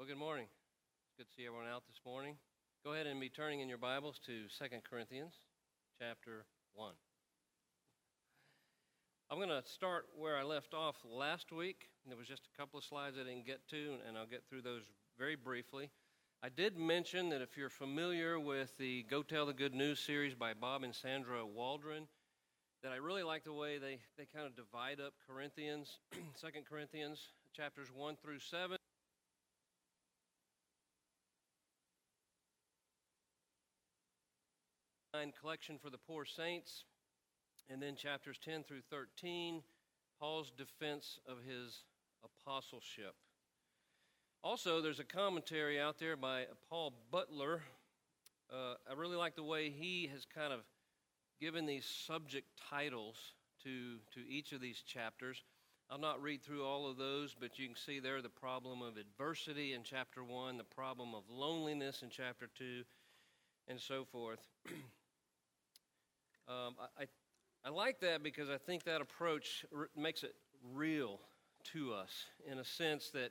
Well, good morning. It's good to see everyone out this morning. Go ahead and be turning in your Bibles to 2 Corinthians chapter 1. I'm going to start where I left off last week. There was just a couple of slides I didn't get to, and I'll get through those very briefly. I did mention that if you're familiar with the Go Tell the Good News series by Bob and Sandra Waldron, that I really like the way they, they kind of divide up Corinthians, 2 Corinthians chapters 1 through 7. Collection for the poor saints, and then chapters 10 through 13, Paul's defense of his apostleship. Also, there's a commentary out there by Paul Butler. Uh, I really like the way he has kind of given these subject titles to, to each of these chapters. I'll not read through all of those, but you can see there the problem of adversity in chapter 1, the problem of loneliness in chapter 2, and so forth. Um, I, I like that because I think that approach r- makes it real to us in a sense that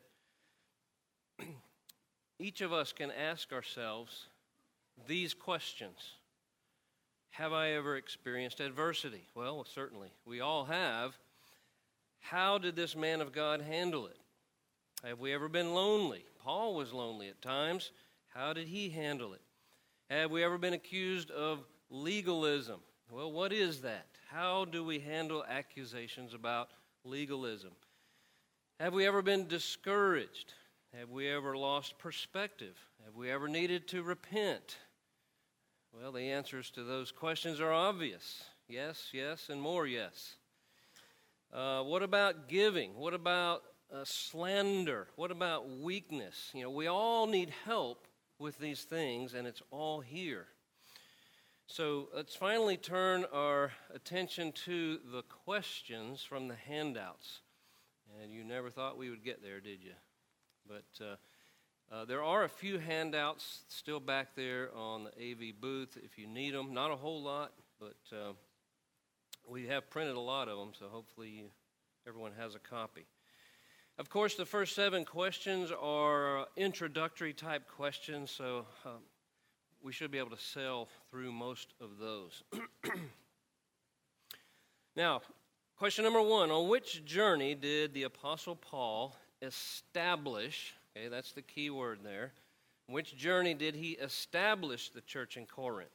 each of us can ask ourselves these questions Have I ever experienced adversity? Well, certainly. We all have. How did this man of God handle it? Have we ever been lonely? Paul was lonely at times. How did he handle it? Have we ever been accused of legalism? Well, what is that? How do we handle accusations about legalism? Have we ever been discouraged? Have we ever lost perspective? Have we ever needed to repent? Well, the answers to those questions are obvious yes, yes, and more yes. Uh, what about giving? What about uh, slander? What about weakness? You know, we all need help with these things, and it's all here. So let's finally turn our attention to the questions from the handouts. And you never thought we would get there, did you? But uh, uh, there are a few handouts still back there on the AV booth if you need them. Not a whole lot, but uh, we have printed a lot of them, so hopefully everyone has a copy. Of course, the first seven questions are introductory type questions, so um, we should be able to sail through most of those. now, question number one On which journey did the Apostle Paul establish? Okay, that's the key word there. Which journey did he establish the church in Corinth?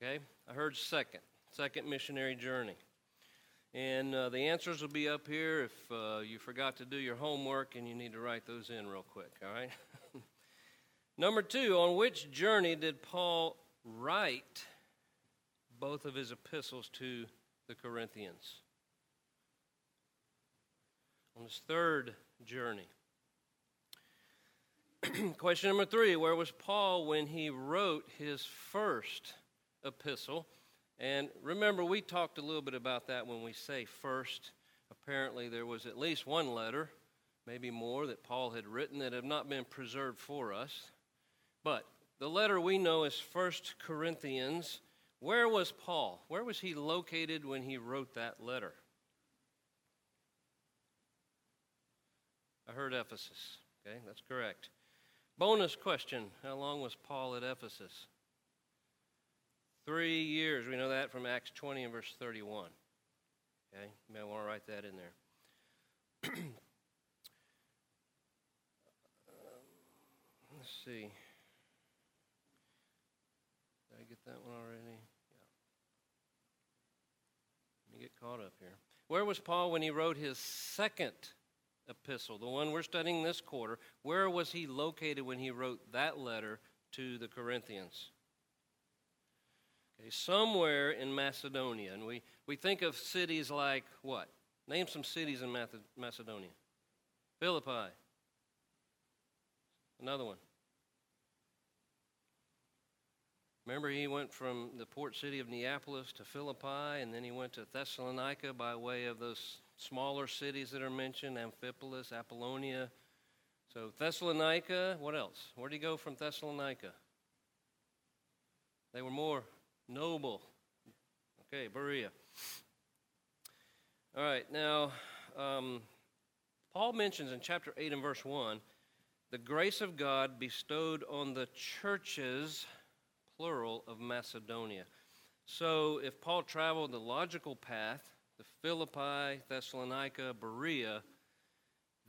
Okay, I heard second, second missionary journey. And uh, the answers will be up here if uh, you forgot to do your homework and you need to write those in real quick, all right? Number two, on which journey did Paul write both of his epistles to the Corinthians? On his third journey. Question number three Where was Paul when he wrote his first epistle? And remember, we talked a little bit about that when we say first. Apparently, there was at least one letter, maybe more, that Paul had written that have not been preserved for us. But the letter we know is First Corinthians. Where was Paul? Where was he located when he wrote that letter? I heard Ephesus. Okay, that's correct. Bonus question How long was Paul at Ephesus? Three years. We know that from Acts 20 and verse 31. Okay, you may want to write that in there. Um, let's see get that one already? Yeah. Let me get caught up here. Where was Paul when he wrote his second epistle, the one we're studying this quarter? Where was he located when he wrote that letter to the Corinthians? Okay, somewhere in Macedonia. And we, we think of cities like what? Name some cities in Macedonia. Philippi. Another one. Remember, he went from the port city of Neapolis to Philippi, and then he went to Thessalonica by way of those smaller cities that are mentioned Amphipolis, Apollonia. So, Thessalonica, what else? Where did he go from Thessalonica? They were more noble. Okay, Berea. All right, now, um, Paul mentions in chapter 8 and verse 1 the grace of God bestowed on the churches, plural, of Macedonia. So if Paul traveled the logical path, the Philippi, Thessalonica, Berea,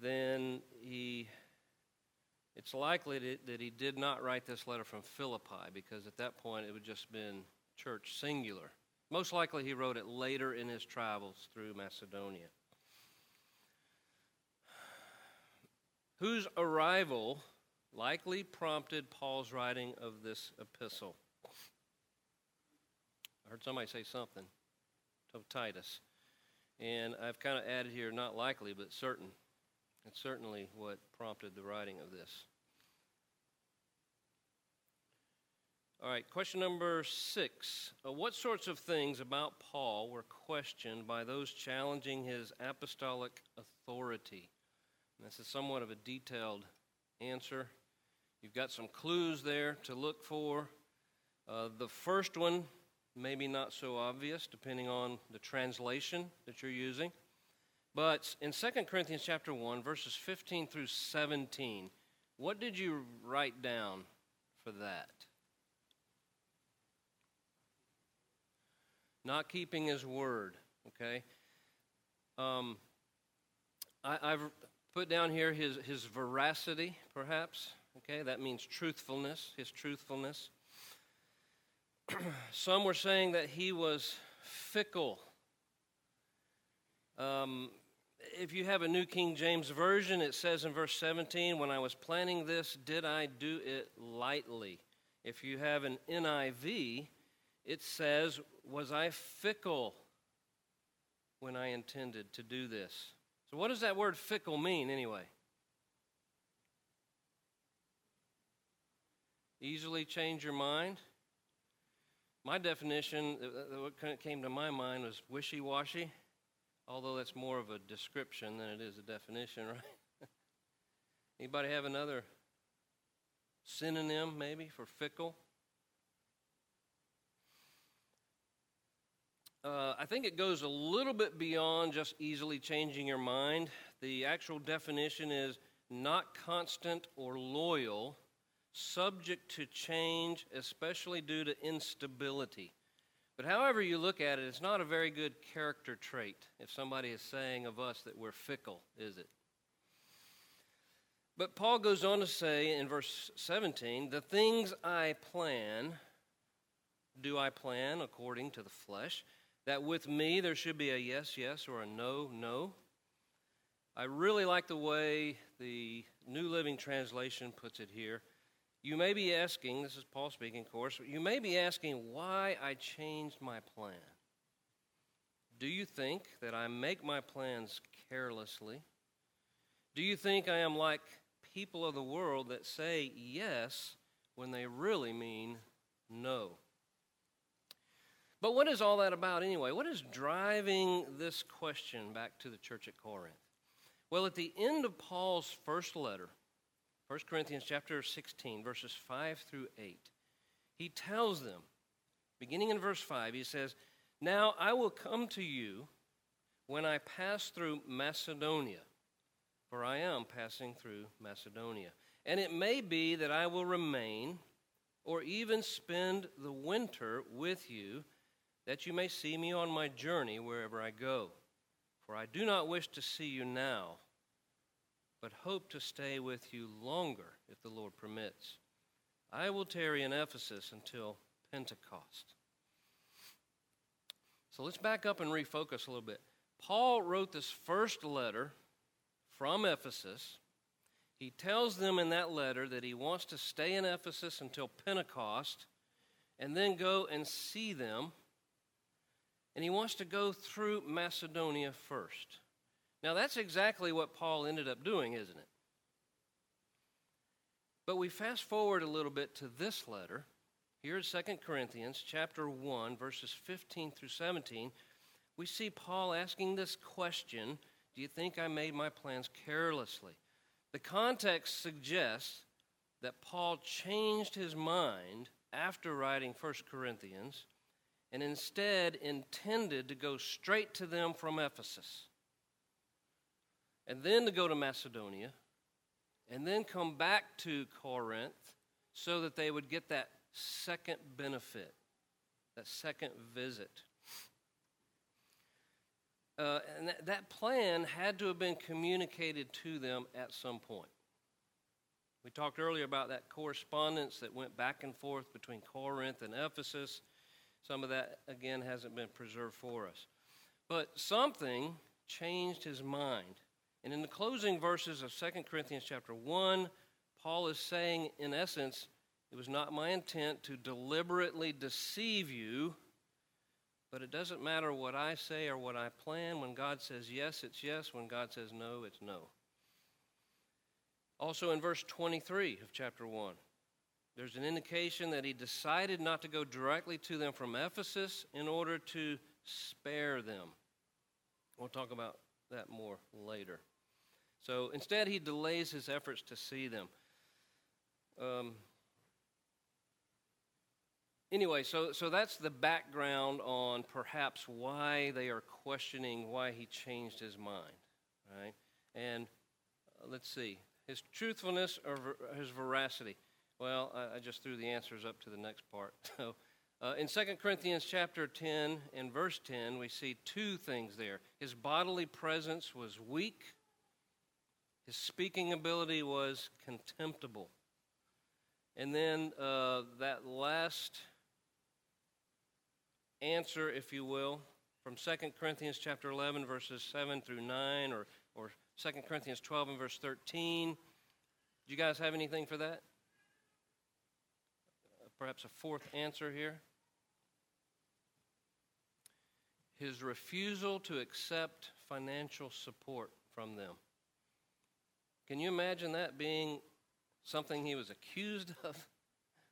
then he it's likely that, he did not write this letter from Philippi because at that point it would just been church singular. Most likely he wrote it later in his travels through Macedonia. Whose arrival likely prompted Paul's writing of this epistle? I heard somebody say something. Of Titus. And I've kind of added here, not likely, but certain. It's certainly what prompted the writing of this. All right, question number six. Uh, what sorts of things about Paul were questioned by those challenging his apostolic authority? And this is somewhat of a detailed answer. You've got some clues there to look for. Uh, the first one, maybe not so obvious, depending on the translation that you're using. But in 2 Corinthians chapter 1, verses 15 through 17, what did you write down for that? Not keeping his word, okay? Um, I, I've put down here his, his veracity, perhaps, okay? That means truthfulness, his truthfulness. Some were saying that he was fickle. Um, if you have a New King James Version, it says in verse 17, When I was planning this, did I do it lightly? If you have an NIV, it says, Was I fickle when I intended to do this? So, what does that word fickle mean anyway? Easily change your mind? My definition, uh, uh, what came to my mind was wishy washy although that's more of a description than it is a definition, right? Anybody have another synonym maybe for fickle? Uh, I think it goes a little bit beyond just easily changing your mind. The actual definition is not constant or loyal, subject to change, especially due to instability. But however you look at it, it's not a very good character trait if somebody is saying of us that we're fickle, is it? But Paul goes on to say in verse 17, the things I plan, do I plan according to the flesh? That with me there should be a yes, yes, or a no, no. I really like the way the New Living Translation puts it here. You may be asking, this is Paul speaking, of course, you may be asking why I changed my plan. Do you think that I make my plans carelessly? Do you think I am like people of the world that say yes when they really mean no? But what is all that about anyway? What is driving this question back to the church at Corinth? Well, at the end of Paul's first letter, 1 Corinthians chapter 16, verses 5 through 8. He tells them, beginning in verse 5, he says, Now I will come to you when I pass through Macedonia, for I am passing through Macedonia. And it may be that I will remain or even spend the winter with you, that you may see me on my journey wherever I go. For I do not wish to see you now but hope to stay with you longer if the Lord permits. I will tarry in Ephesus until Pentecost. So let's back up and refocus a little bit. Paul wrote this first letter from Ephesus. He tells them in that letter that he wants to stay in Ephesus until Pentecost and then go and see them. And he wants to go through Macedonia first. Now, that's exactly what Paul ended up doing, isn't it? But we fast forward a little bit to this letter. Here in 2 Corinthians chapter 1, verses 15 through 17, we see Paul asking this question Do you think I made my plans carelessly? The context suggests that Paul changed his mind after writing 1 Corinthians and instead intended to go straight to them from Ephesus. And then to go to Macedonia, and then come back to Corinth so that they would get that second benefit, that second visit. Uh, and that, that plan had to have been communicated to them at some point. We talked earlier about that correspondence that went back and forth between Corinth and Ephesus. Some of that, again, hasn't been preserved for us. But something changed his mind. And in the closing verses of 2 Corinthians chapter 1, Paul is saying, in essence, it was not my intent to deliberately deceive you, but it doesn't matter what I say or what I plan. When God says yes, it's yes. When God says no, it's no. Also in verse 23 of chapter 1, there's an indication that he decided not to go directly to them from Ephesus in order to spare them. We'll talk about that more later. So instead, he delays his efforts to see them. Um, anyway, so, so that's the background on perhaps why they are questioning why he changed his mind. Right? And uh, let's see his truthfulness or ver- his veracity. Well, I, I, just threw the answers up to the next part. So, uh, in 2 Corinthians chapter 10 and verse 10, we see two things there. His bodily presence was weak, his speaking ability was contemptible. And then uh, that last answer, if you will, from 2 Corinthians chapter 11, verses 7 through 9, or, or 2 Corinthians 12 and verse 13. Do you guys have anything for that? Perhaps a fourth answer here. His refusal to accept financial support from them. Can you imagine that being something he was accused of?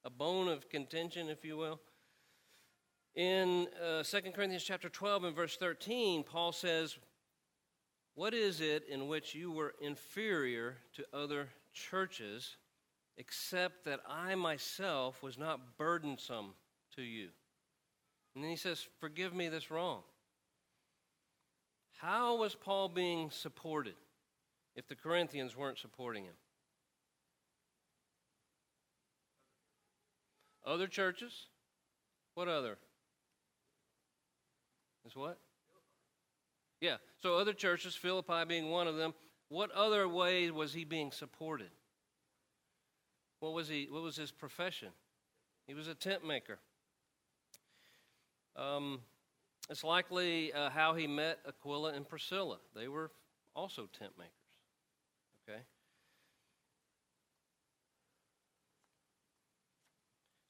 A bone of contention, if you will? In uh, 2 Corinthians chapter 12 and verse 13, Paul says, What is it in which you were inferior to other churches, except that I myself was not burdensome to you? And then he says, Forgive me this wrong. How was Paul being supported if the Corinthians weren't supporting him? Other churches? What other? Is what? Yeah. So other churches, Philippi being one of them. What other way was he being supported? What was he? What was his profession? He was a tent maker. Um, it's likely uh, how he met Aquila and Priscilla. They were also tent makers. Okay.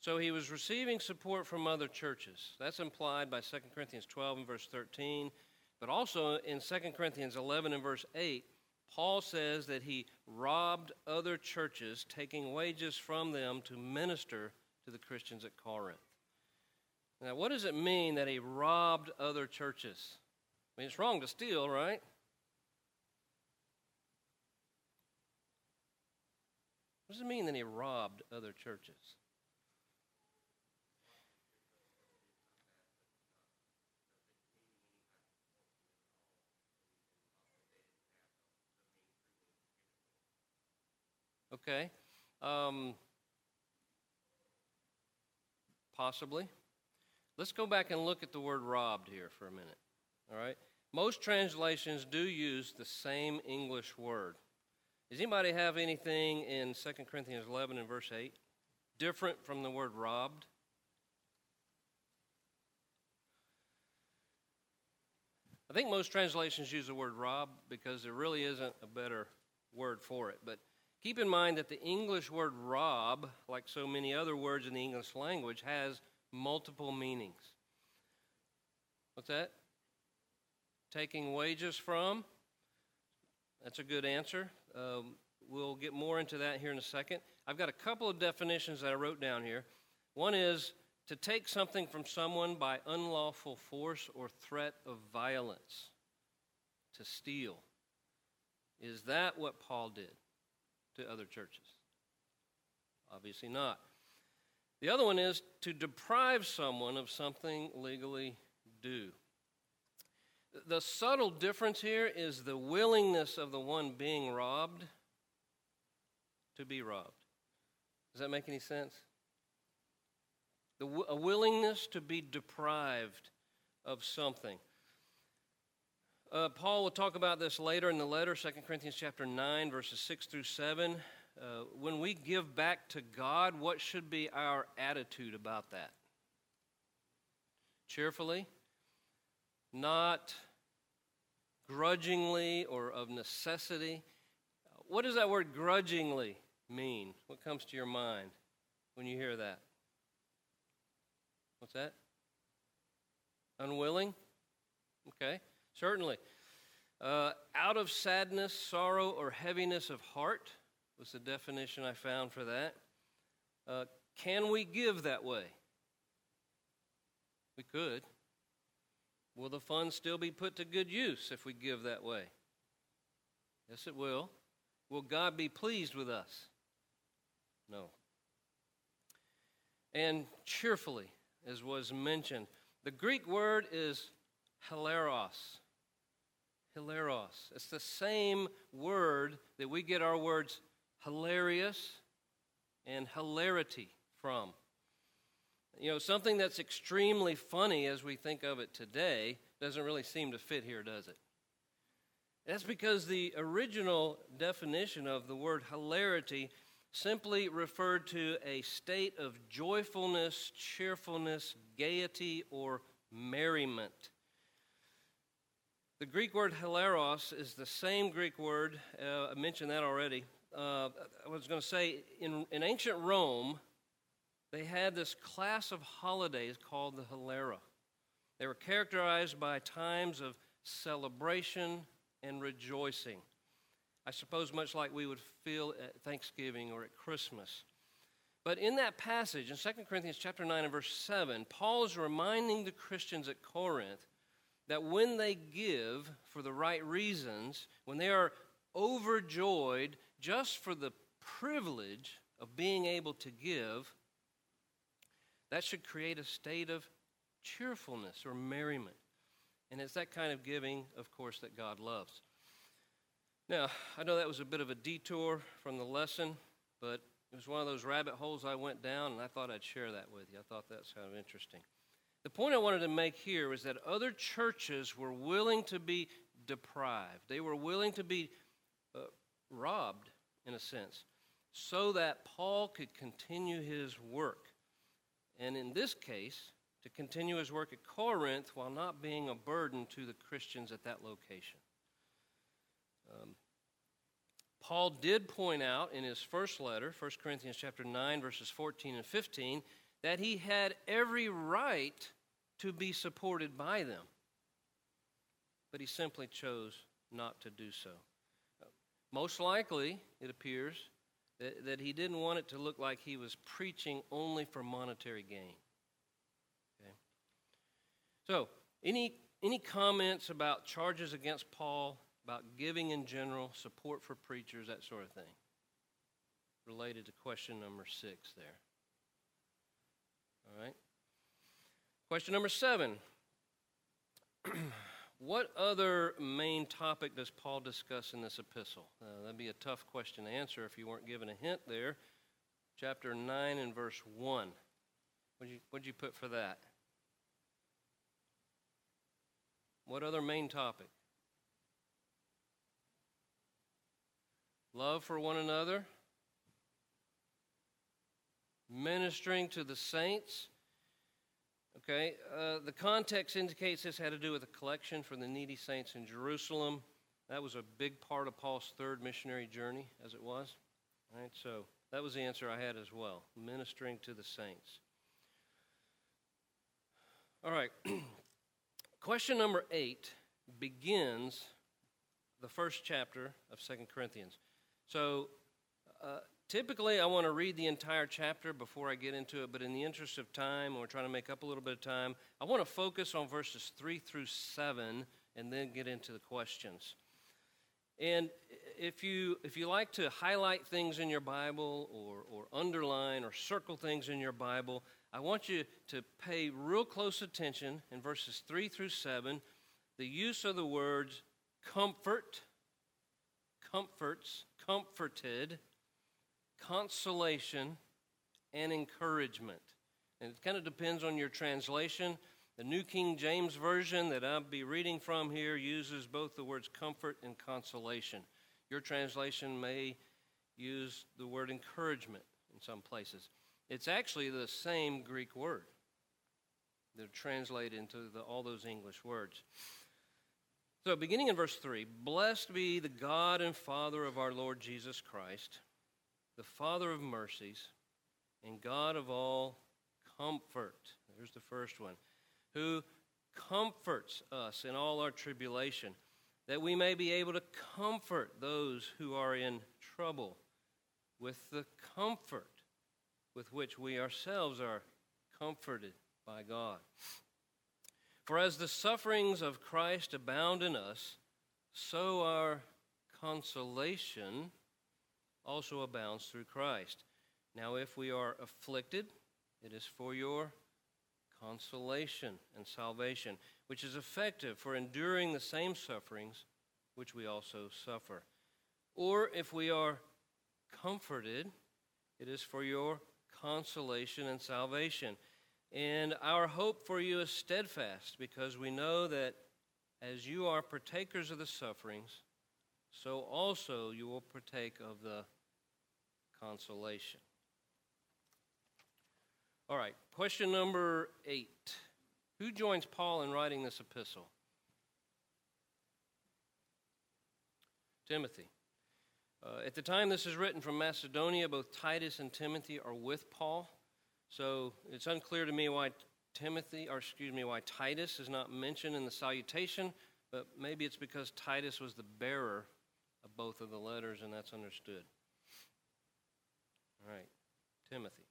So he was receiving support from other churches. That's implied by 2 Corinthians 12 and verse 13. But also in 2 Corinthians 11 and verse 8, Paul says that he robbed other churches, taking wages from them to minister to the Christians at Corinth. Now, what does it mean that he robbed other churches? I mean, it's wrong to steal, right? What does it mean that he robbed other churches? Okay. Um, possibly. Let's go back and look at the word robbed here for a minute. All right? Most translations do use the same English word. Does anybody have anything in 2 Corinthians 11 and verse 8 different from the word robbed? I think most translations use the word rob because there really isn't a better word for it. But Keep in mind that the English word rob, like so many other words in the English language, has multiple meanings. What's that? Taking wages from? That's a good answer. Um, we'll get more into that here in a second. I've got a couple of definitions that I wrote down here. One is to take something from someone by unlawful force or threat of violence, to steal. Is that what Paul did? to other churches? Obviously not. The other one is to deprive someone of something legally due. The subtle difference here is the willingness of the one being robbed to be robbed. Does that make any sense? The, a willingness to be deprived of something. Uh, Paul will talk about this later in the letter, 2 Corinthians chapter 9, verses 6 through 7. Uh, when we give back to God, what should be our attitude about that? Cheerfully, not grudgingly or of necessity. What does that word grudgingly mean? What comes to your mind when you hear that? What's that? Unwilling? Okay, certainly. Uh, out of sadness, sorrow, or heaviness of heart was the definition I found for that. Uh, can we give that way? We could. Will the funds still be put to good use if we give that way? Yes, it will. Will God be pleased with us? No. And cheerfully, as was mentioned, the Greek word is hilaros. Hilaros. It's the same word that we get our words hilarious and hilarity from. You know, something that's extremely funny as we think of it today doesn't really seem to fit here, does it? That's because the original definition of the word hilarity simply referred to a state of joyfulness, cheerfulness, gaiety, or merriment. The Greek word hilaros is the same Greek word, uh, I mentioned that already. Uh, I was going to say, in, in ancient Rome, they had this class of holidays called the Hilaria. They were characterized by times of celebration and rejoicing. I suppose much like we would feel at Thanksgiving or at Christmas. But in that passage, in 2 Corinthians chapter 9 and verse 7, Paul is reminding the Christians at Corinth that when they give for the right reasons, when they are overjoyed just for the privilege of being able to give, that should create a state of cheerfulness or merriment. And it's that kind of giving, of course, that God loves. Now, I know that was a bit of a detour from the lesson, but it was one of those rabbit holes I went down, and I thought I'd share that with you. I thought that's kind of interesting. The point I wanted to make here was that other churches were willing to be deprived, they were willing to be uh, robbed, in a sense, so that Paul could continue his work and in this case, to continue his work at Corinth while not being a burden to the Christians at that location. Um, Paul did point out in his first letter, 1 Corinthians chapter 9 verses 14 and 15, that he had every right to be supported by them. But he simply chose not to do so. Most likely, it appears, that, that he didn't want it to look like he was preaching only for monetary gain. Okay? So, any, any comments about charges against Paul, about giving in general, support for preachers, that sort of thing? Related to question number six there. All right. Question number seven. What other main topic does Paul discuss in this epistle? Uh, that'd be a tough question to answer if you weren't given a hint there. Chapter 9 and verse 1. What'd you, what'd you put for that? What other main topic? Love for one another, ministering to the saints, Okay, uh, the context indicates this had to do with a collection for the needy saints in Jerusalem. That was a big part of Paul's third missionary journey, as it was. All right, so that was the answer I had as well ministering to the saints. All right, question number eight begins the first chapter of Second Corinthians. So, uh, Typically, I want to read the entire chapter before I get into it, but in the interest of time, we're trying to make up a little bit of time, I want to focus on verses 3 through 7 and then get into the questions. And if you, if you like to highlight things in your Bible or, or underline or circle things in your Bible, I want you to pay real close attention in verses 3 through 7. the use of the words comfort, comforts, comforted, consolation, and encouragement. And it kind of depends on your translation. The New King James Version that I'll be reading from here uses both the words comfort and consolation. Your translation may use the word encouragement in some places. It's actually the same Greek word that translate into the, all those English words. So, beginning in verse 3 Blessed be the God and Father of our Lord Jesus Christ, the Father of mercies, and God of all comfort. There's the first one. Who comforts us in all our tribulation, that we may be able to comfort those who are in trouble with the comfort with which we ourselves are comforted by God. For as the sufferings of Christ abound in us, so our consolation also abounds through Christ. Now, if we are afflicted, it is for your consolation and salvation, which is effective for enduring the same sufferings which we also suffer. Or if we are comforted, it is for your consolation and salvation. And our hope for you is steadfast because we know that as you are partakers of the sufferings, so also you will partake of the consolation. All right, question number eight. Who joins Paul in writing this epistle? Timothy. Uh, at the time this is written from Macedonia, both Titus and Timothy are with Paul. So it's unclear to me why Timothy, or excuse me, why Titus is not mentioned in the salutation, but maybe it's because Titus was the bearer of both of the letters, and that's understood. All right, Timothy.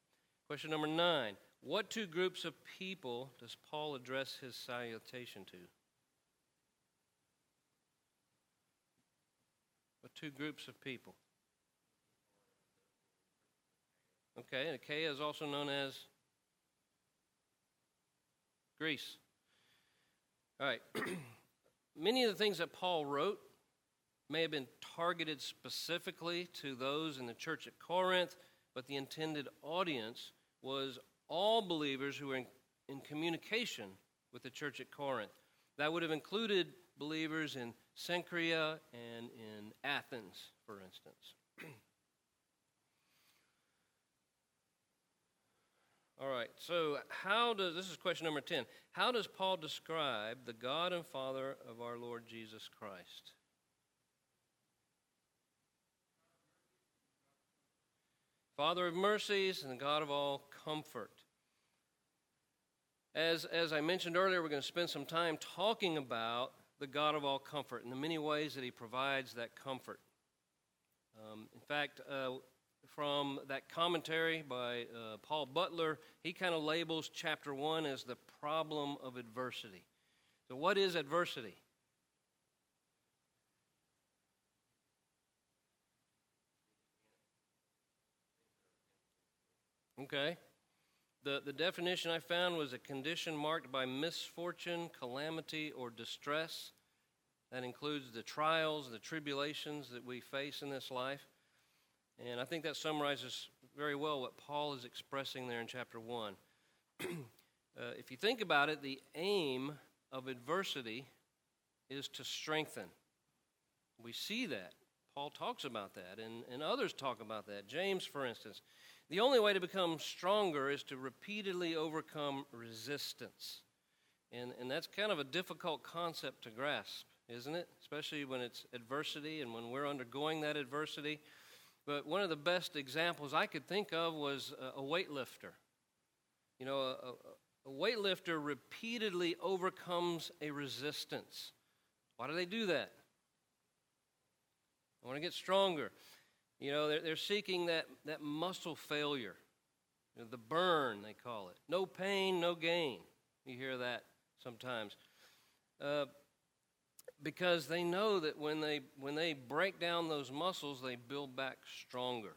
Question number nine What two groups of people does Paul address his salutation to? What two groups of people? Okay, and Achaia is also known as Greece. All right. Many of the things that Paul wrote may have been targeted specifically to those in the church at Corinth, but the intended audience was all believers who were in, in communication with the church at Corinth. That would have included believers in Cenchrea and in Athens, for instance. All right, so how does, this is question number 10. How does Paul describe the God and Father of our Lord Jesus Christ? Father of mercies and God of all comfort. As, as I mentioned earlier, we're going to spend some time talking about the God of all comfort and the many ways that He provides that comfort. Um, in fact, uh, from that commentary by uh, Paul Butler, he kind of labels chapter 1 as the problem of adversity. So, what is adversity? Okay. The, the definition I found was a condition marked by misfortune, calamity, or distress. That includes the trials, the tribulations that we face in this life. And I think that summarizes very well what Paul is expressing there in chapter 1. uh, if you think about it, the aim of adversity is to strengthen. We see that. Paul talks about that, and, and others talk about that. James, for instance. The only way to become stronger is to repeatedly overcome resistance. And, and that's kind of a difficult concept to grasp, isn't it? Especially when it's adversity and when we're undergoing that adversity. But one of the best examples I could think of was a, weightlifter. You know, a, a weightlifter repeatedly overcomes a resistance. Why do they do that? I want to get stronger. You know, they're, they're seeking that, that muscle failure, you know, the burn, they call it. No pain, no gain. You hear that sometimes. Uh, because they know that when they when they break down those muscles, they build back stronger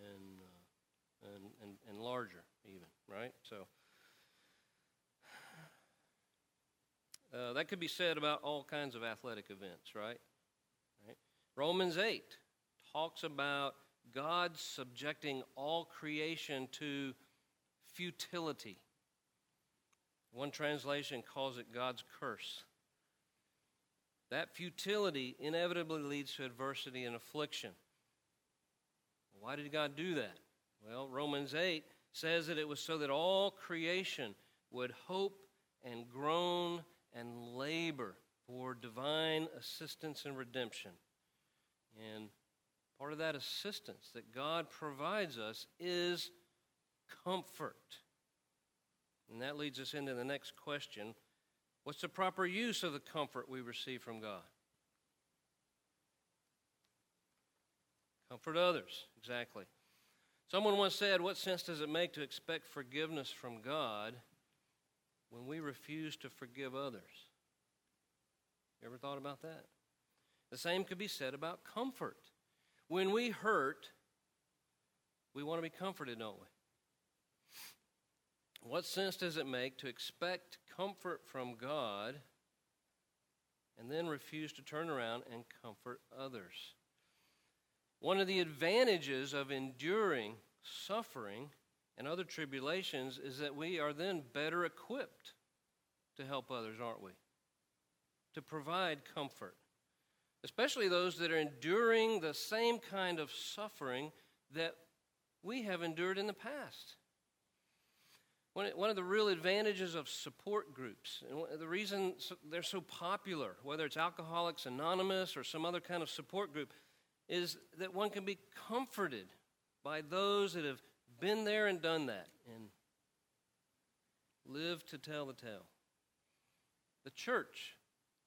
and uh, and, and and larger, even right. So Uh, that could be said about all kinds of athletic events, right? right? Romans 8 talks about God subjecting all creation to futility. One translation calls it God's curse. That futility inevitably leads to adversity and affliction. Why did God do that? Well, Romans 8 says that it was so that all creation would hope and groan and labor for divine assistance and redemption. And part of that assistance that God provides us is comfort. And that leads us into the next question What's the proper use of the comfort we receive from God? Comfort others, exactly. Someone once said, What sense does it make to expect forgiveness from God when we refuse to forgive others? You ever thought about that? The same could be said about comfort. When we hurt, we want to be comforted, don't we? What sense does it make to expect comfort from God and then refuse to turn around and comfort others? One of the advantages of enduring suffering and other tribulations is that we are then better equipped to help others, aren't we? To provide comfort, especially those that are enduring the same kind of suffering that we have endured in the past. One of the real advantages of support groups, and the reason they're so popular, whether it's Alcoholics Anonymous or some other kind of support group, is that one can be comforted by those that have been there and done that and live to tell the tale. The church,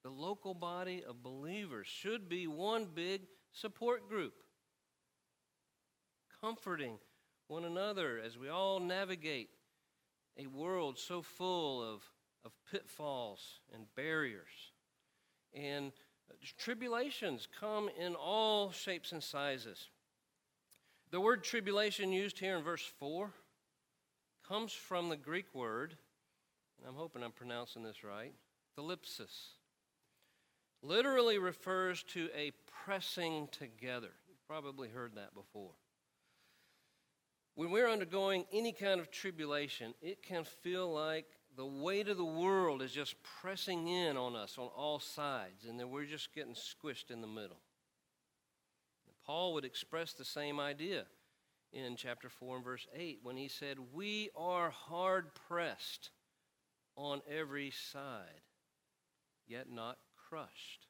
the local body of believers, should be one big support group, comforting one another as we all navigate a world so full of, of pitfalls and barriers. And tribulations come in all shapes and sizes. The word tribulation used here in verse 4 comes from the Greek word, and I'm hoping I'm pronouncing this right, thlipsis. Literally refers to a pressing together. You've probably heard that before. When we're undergoing any kind of tribulation, it can feel like the weight of the world is just pressing in on us on all sides, and then we're just getting squished in the middle. Paul would express the same idea in chapter 4 and verse 8 when he said, We are hard pressed on every side, yet not crushed.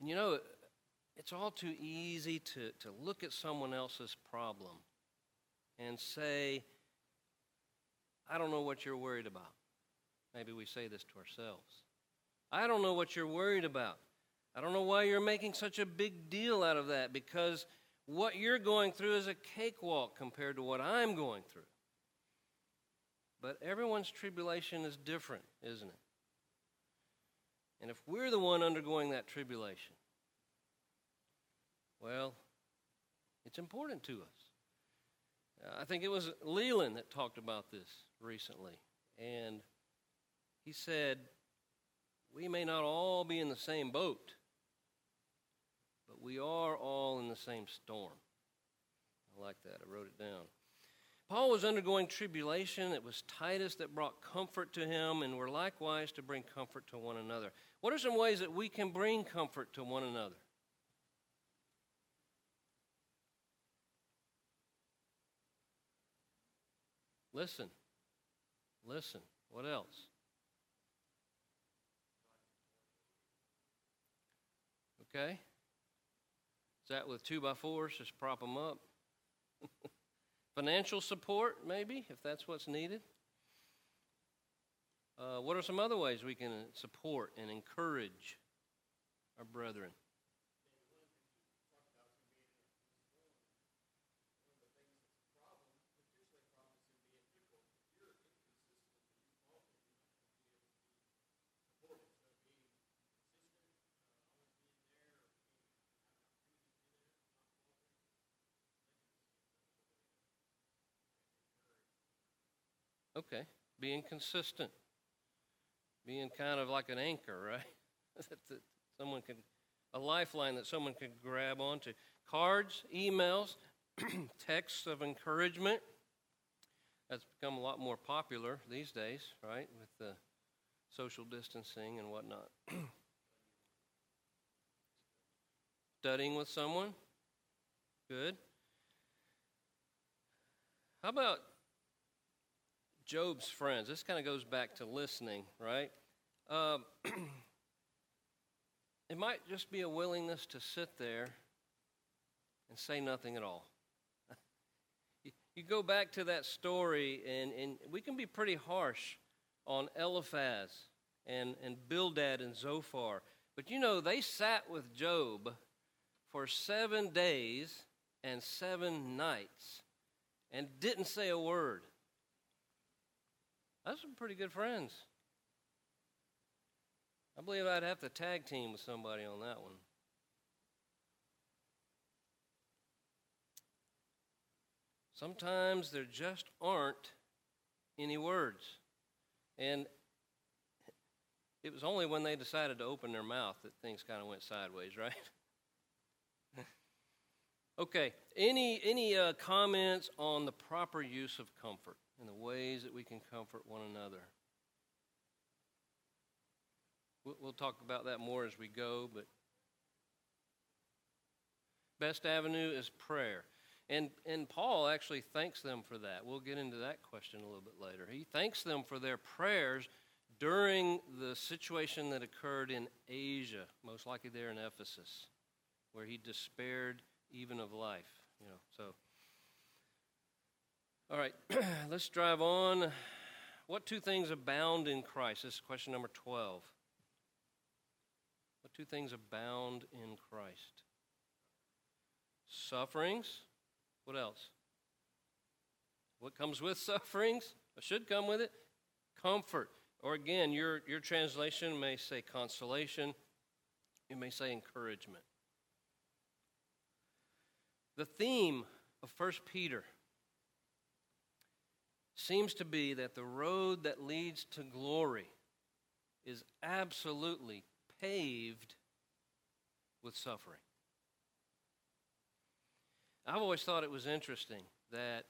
And you know, it's all too easy to, to look at someone else's problem and say, I don't know what you're worried about. Maybe we say this to ourselves. I don't know what you're worried about. I don't know why you're making such a big deal out of that because what you're going through is a cakewalk compared to what I'm going through. But everyone's tribulation is different, isn't it? And if we're the one undergoing that tribulation, well, it's important to us. Uh, I think it was Leland that talked about this recently. And he said, We may not all be in the same boat, but we are all in the same storm. I like that. I wrote it down. Paul was undergoing tribulation. It was Titus that brought comfort to him, and we're likewise to bring comfort to one another. What are some ways that we can bring comfort to one another? Listen. Listen. What else? Okay? Is that with two by fours? Just prop them up. Financial support, maybe, if that's what's needed. Uh, what are some other ways we can support and encourage our brethren? Okay, being consistent. Being kind of like an anchor, right? that someone can, a lifeline that someone can grab onto. Cards, emails, texts of encouragement. That's become a lot more popular these days, right? With the social distancing and whatnot. Studying with someone. Good. How about Job's friends? This kind of goes back to listening, right? Um, it might just be a willingness to sit there and say nothing at all. you go back to that story, and, and we can be pretty harsh on Eliphaz and, and Bildad and Zophar. But you know, they sat with Job for seven days and seven nights and didn't say a word. That's some pretty good friends. I believe I'd have to tag team with somebody on that one. Sometimes there just aren't any words. And it was only when they decided to open their mouth that things kind of went sideways, right? okay, any, any uh, comments on the proper use of comfort and the ways that we can comfort one another? We'll, talk about that more as we go, but best avenue is prayer. And, and Paul actually thanks them for that. We'll get into that question a little bit later. He thanks them for their prayers during the situation that occurred in Asia, most likely there in Ephesus, where he despaired even of life. You know, so. All right, let's drive on. What two things abound in Christ? This is question number 12. What two things abound in Christ? Sufferings. What else? What comes with sufferings? What should come with it? Comfort. Or again, your, your translation may say consolation, it may say encouragement. The theme of 1 Peter seems to be that the road that leads to glory is absolutely paved with suffering. I've always thought it was interesting that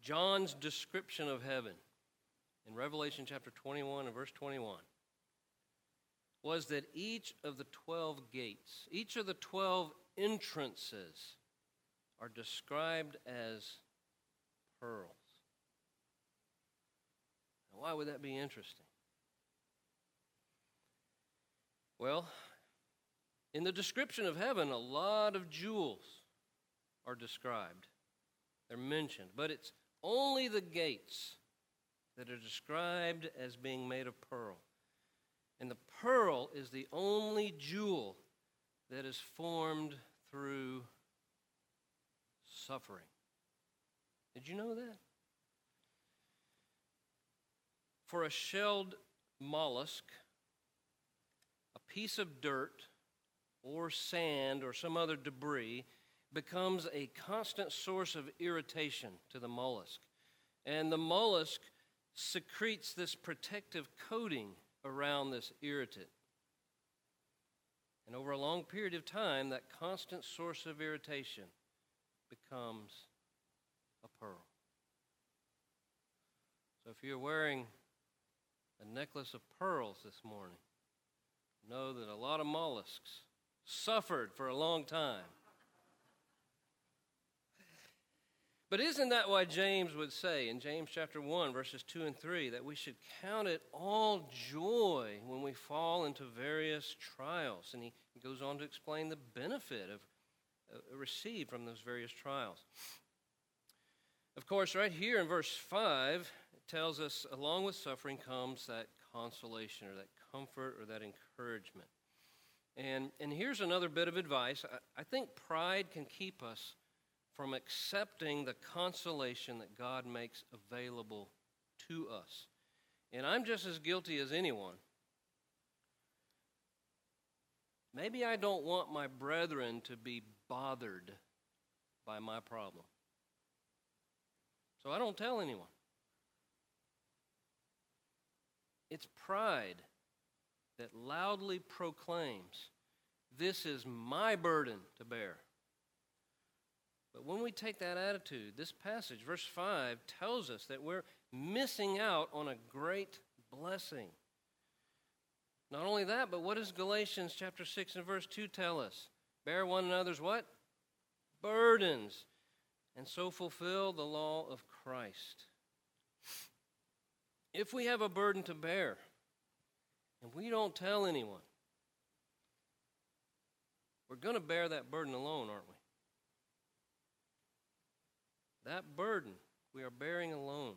John's description of heaven in Revelation chapter 21 and verse 21 was that each of the 12 gates, each of the 12 entrances are described as pearls. Why would that be interesting? Well, in the description of heaven, a lot of jewels are described. They're mentioned, but it's only the gates that are described as being made of pearl. And the pearl is the only jewel that is formed through suffering. Did you know that? For a shelled mollusk, a piece of dirt or sand or some other debris becomes a constant source of irritation to the mollusk. And the mollusk secretes this protective coating around this irritant. And over a long period of time, that constant source of irritation becomes a pearl. So if you're wearing a necklace of pearls this morning, know that a lot of mollusks suffered for a long time But isn't that why James would say in James chapter 1, verses 2 and 3, that we should count it all joy when we fall into various trials? And he goes on to explain the benefit of uh, received from those various trials. Of course, right here in verse 5, it tells us along with suffering comes that consolation or that comfort or that encouragement. And, and here's another bit of advice. I, I think pride can keep us from accepting the consolation that God makes available to us. And I'm just as guilty as anyone. Maybe I don't want my brethren to be bothered by my problem. So I don't tell anyone. It's pride that loudly proclaims, This is my burden to bear. But when we take that attitude, this passage, verse 5, tells us that we're missing out on a great blessing. Not only that, but what does Galatians chapter 6 and verse 2 tell us? Bear one another's what? Burdens, and so fulfill the law of Christ. If we have a burden to bear, and we don't tell anyone, we're going to bear that burden alone, aren't we? That burden we are bearing alone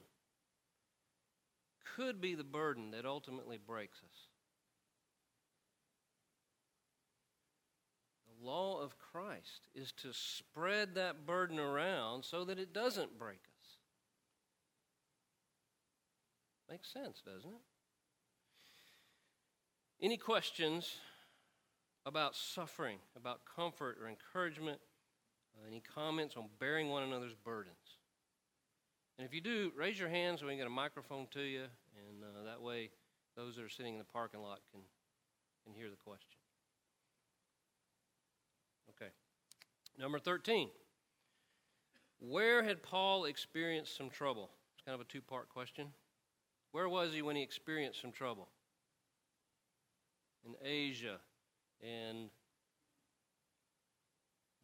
could be the burden that ultimately breaks us. The law of Christ is to spread that burden around so that it doesn't break. Makes sense, doesn't it? Any questions about suffering, about comfort or encouragement? Uh, any comments on bearing one another's burdens? And if you do, raise your hand so we can get a microphone to you, and uh, that way those that are sitting in the parking lot can, can hear the question. Okay. Number 13. Where had Paul experienced some trouble? It's kind of a two part question. Where was he when he experienced some trouble? In Asia. And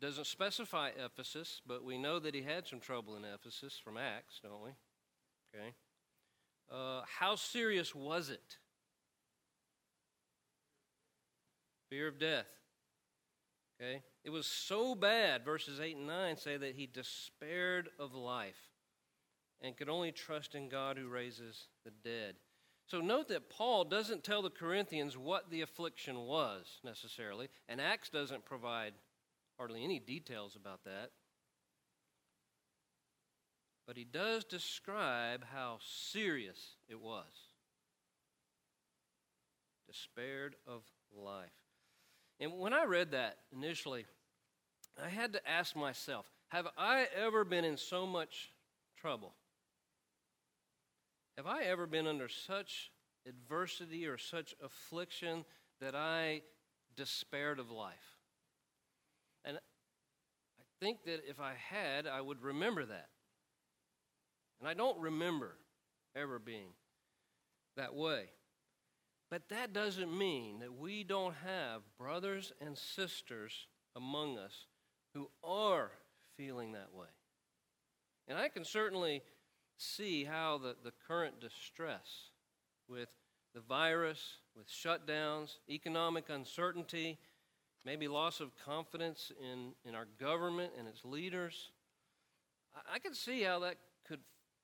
doesn't specify Ephesus, but we know that he had some trouble in Ephesus from Acts, don't we? Okay. Uh, how serious was it? Fear of death. Okay. It was so bad, verses 8 and 9 say that he despaired of life and could only trust in God who raises the dead. So note that Paul doesn't tell the Corinthians what the affliction was necessarily, and Acts doesn't provide hardly any details about that. But he does describe how serious it was. Despaired of life. And when I read that initially, I had to ask myself have I ever been in so much trouble? Have I ever been under such adversity or such affliction that I despaired of life? And I think that if I had, I would remember that. And I don't remember ever being that way. But that doesn't mean that we don't have brothers and sisters among us who are feeling that way. And I can certainly see how the, the current distress with the virus, with shutdowns, economic uncertainty, maybe loss of confidence in, in our government and its leaders. I, I can see how that could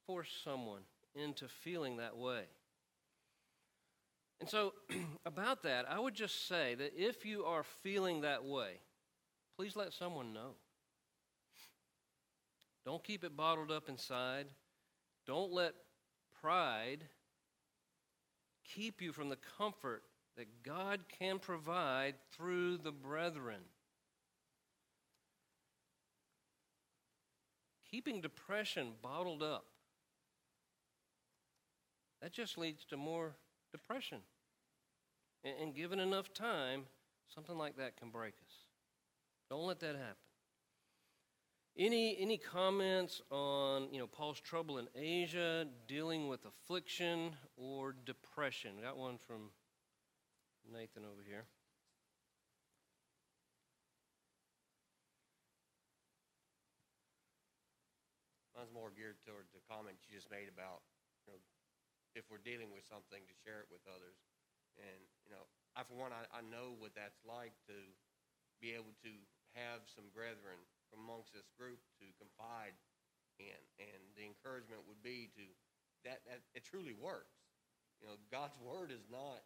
force someone into feeling that way. And so, about that, I would just say that if you are feeling that way, please let someone know. Don't keep it bottled up inside. Don't let pride keep you from the comfort that God can provide through the brethren. Keeping depression bottled up, that just leads to more depression. And, given enough time, something like that can break us. Don't let that happen. Any, any comments on you know, Paul's trouble in Asia, dealing with affliction or depression? Got one from Nathan over here. Mine's more geared toward the comment you just made about, you know, if we're dealing with something, to share it with others. And, you know, I, for one, I, I know what that's like to be able to have some brethren amongst this group to confide in. And the encouragement would be to, that, that it truly works. You know, God's word is not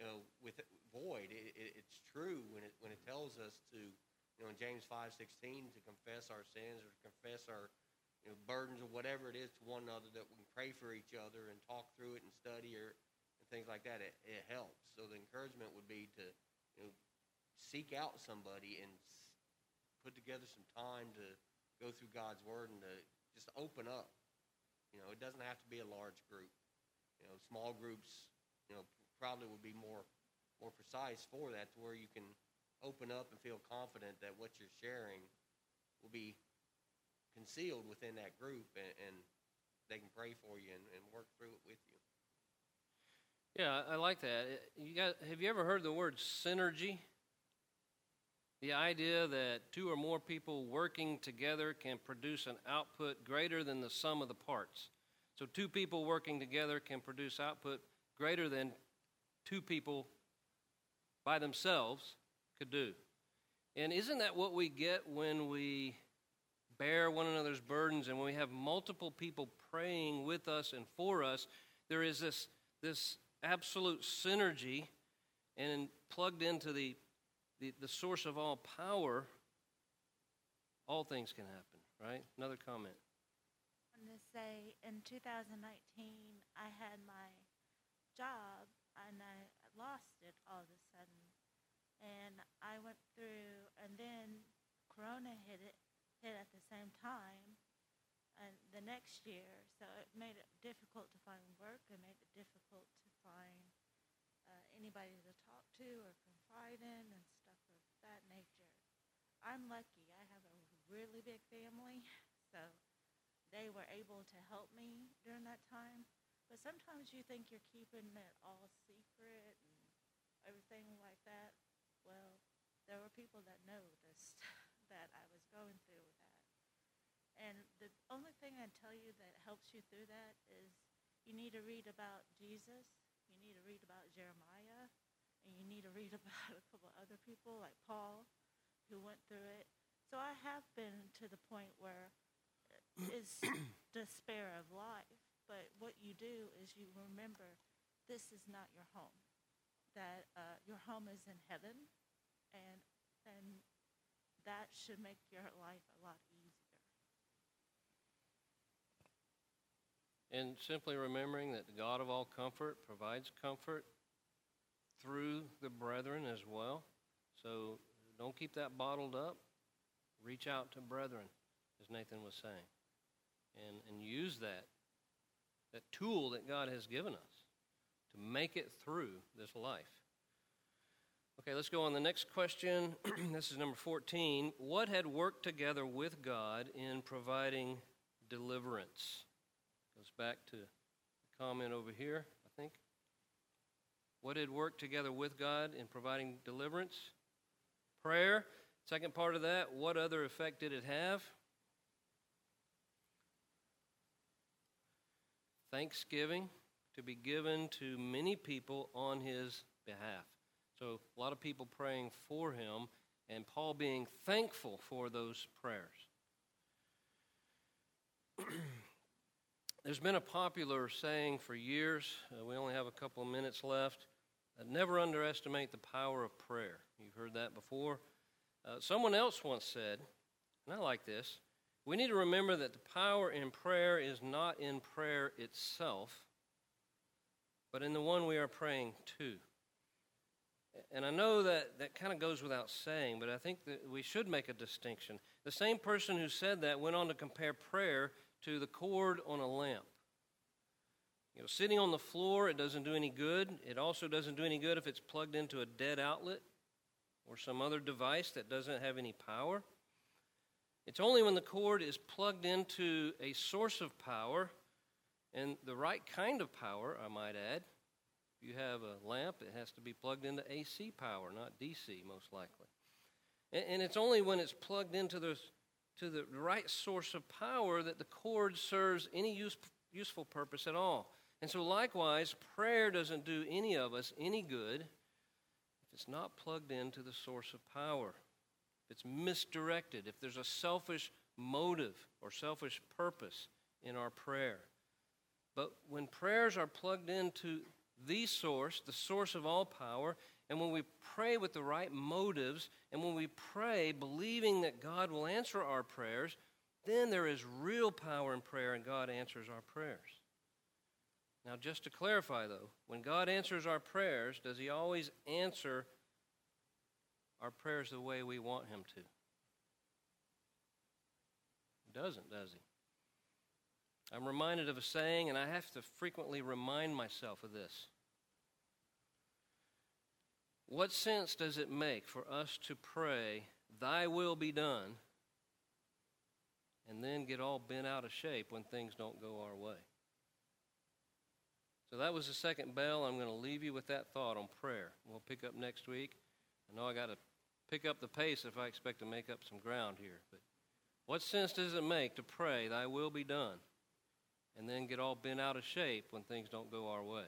you know, with void. It, it, it's true when it when it tells us to, you know, in James five sixteen, to confess our sins or to confess our, you know, burdens or whatever it is to one another, that we can pray for each other and talk through it and study or and things like that. It, it helps. So the encouragement would be to, you know, seek out somebody and together some time to go through God's word and to just open up. You know, it doesn't have to be a large group. You know, small groups, you know, probably would be more more precise for that to where you can open up and feel confident that what you're sharing will be concealed within that group and, and they can pray for you and, and work through it with you. Yeah, I like that. You got, have you ever heard the word synergy? The idea that two or more people working together can produce an output greater than the sum of the parts. So, two people working together can produce output greater than two people by themselves could do. And isn't that what we get when we bear one another's burdens and when we have multiple people praying with us and for us? There is this, this absolute synergy and plugged into the, the, the source of all power, all things can happen, right? Another comment. I'm going to say in 2019, I had my job and I lost it all of a sudden. And I went through, and then Corona hit it, hit at the same time, and the next year. So it made it difficult to find work. It made it difficult to find uh, anybody to talk to or confide in and stuff of that nature. I'm lucky. I have a really big family, so they were able to help me during that time. But sometimes you think you're keeping it all secret and everything like that. Well, there were people that noticed that I was going through that. And the only thing I tell you that helps you through that is you need to read about Jesus, you need to read about Jeremiah, and you need to read about a couple other people like Paul who went through it. So I have been to the point where it's despair of life, but what you do is you remember this is not your home that uh, your home is in heaven, and and that should make your life a lot easier. And simply remembering that the God of all comfort provides comfort through the brethren as well. So don't keep that bottled up. Reach out to brethren, as Nathan was saying, and, and use that, that tool that God has given us to make it through this life. Okay, let's go on the next question. this is number 14. What had worked together with God in providing deliverance? Goes back to the comment over here, I think. What had worked together with God in providing deliverance? Prayer. Second part of that, what other effect did it have? Thanksgiving to be given to many people on his behalf. So, a lot of people praying for him, and Paul being thankful for those prayers. There's been a popular saying for years, uh, we only have a couple of minutes left, uh, never underestimate the power of prayer. You've heard that before. Uh, someone else once said, and I like this, we need to remember that the power in prayer is not in prayer itself, but in the one we are praying to. And I know that that kind of goes without saying, but I think that we should make a distinction. The same person who said that went on to compare prayer to the cord on a lamp. You know, sitting on the floor, it doesn't do any good. It also doesn't do any good if it's plugged into a dead outlet or some other device that doesn't have any power. It's only when the cord is plugged into a source of power and the right kind of power, I might add. If you have a lamp, it has to be plugged into AC power, not DC, most likely. And, and it's only when it's plugged into the, to the right source of power that the cord serves any use, useful purpose at all. And so, likewise, prayer doesn't do any of us any good if it's not plugged into the source of power, if it's misdirected, if there's a selfish motive or selfish purpose in our prayer. But when prayers are plugged into the source, the source of all power, and when we pray with the right motives, and when we pray believing that God will answer our prayers, then there is real power in prayer and God answers our prayers. Now, just to clarify though, when God answers our prayers, does He always answer our prayers the way we want Him to? He doesn't, does He? I'm reminded of a saying, and I have to frequently remind myself of this. What sense does it make for us to pray, Thy will be done, and then get all bent out of shape when things don't go our way? So that was the second bell. I'm going to leave you with that thought on prayer. We'll pick up next week. I know I got to pick up the pace if I expect to make up some ground here. But what sense does it make to pray, Thy will be done, and then get all bent out of shape when things don't go our way?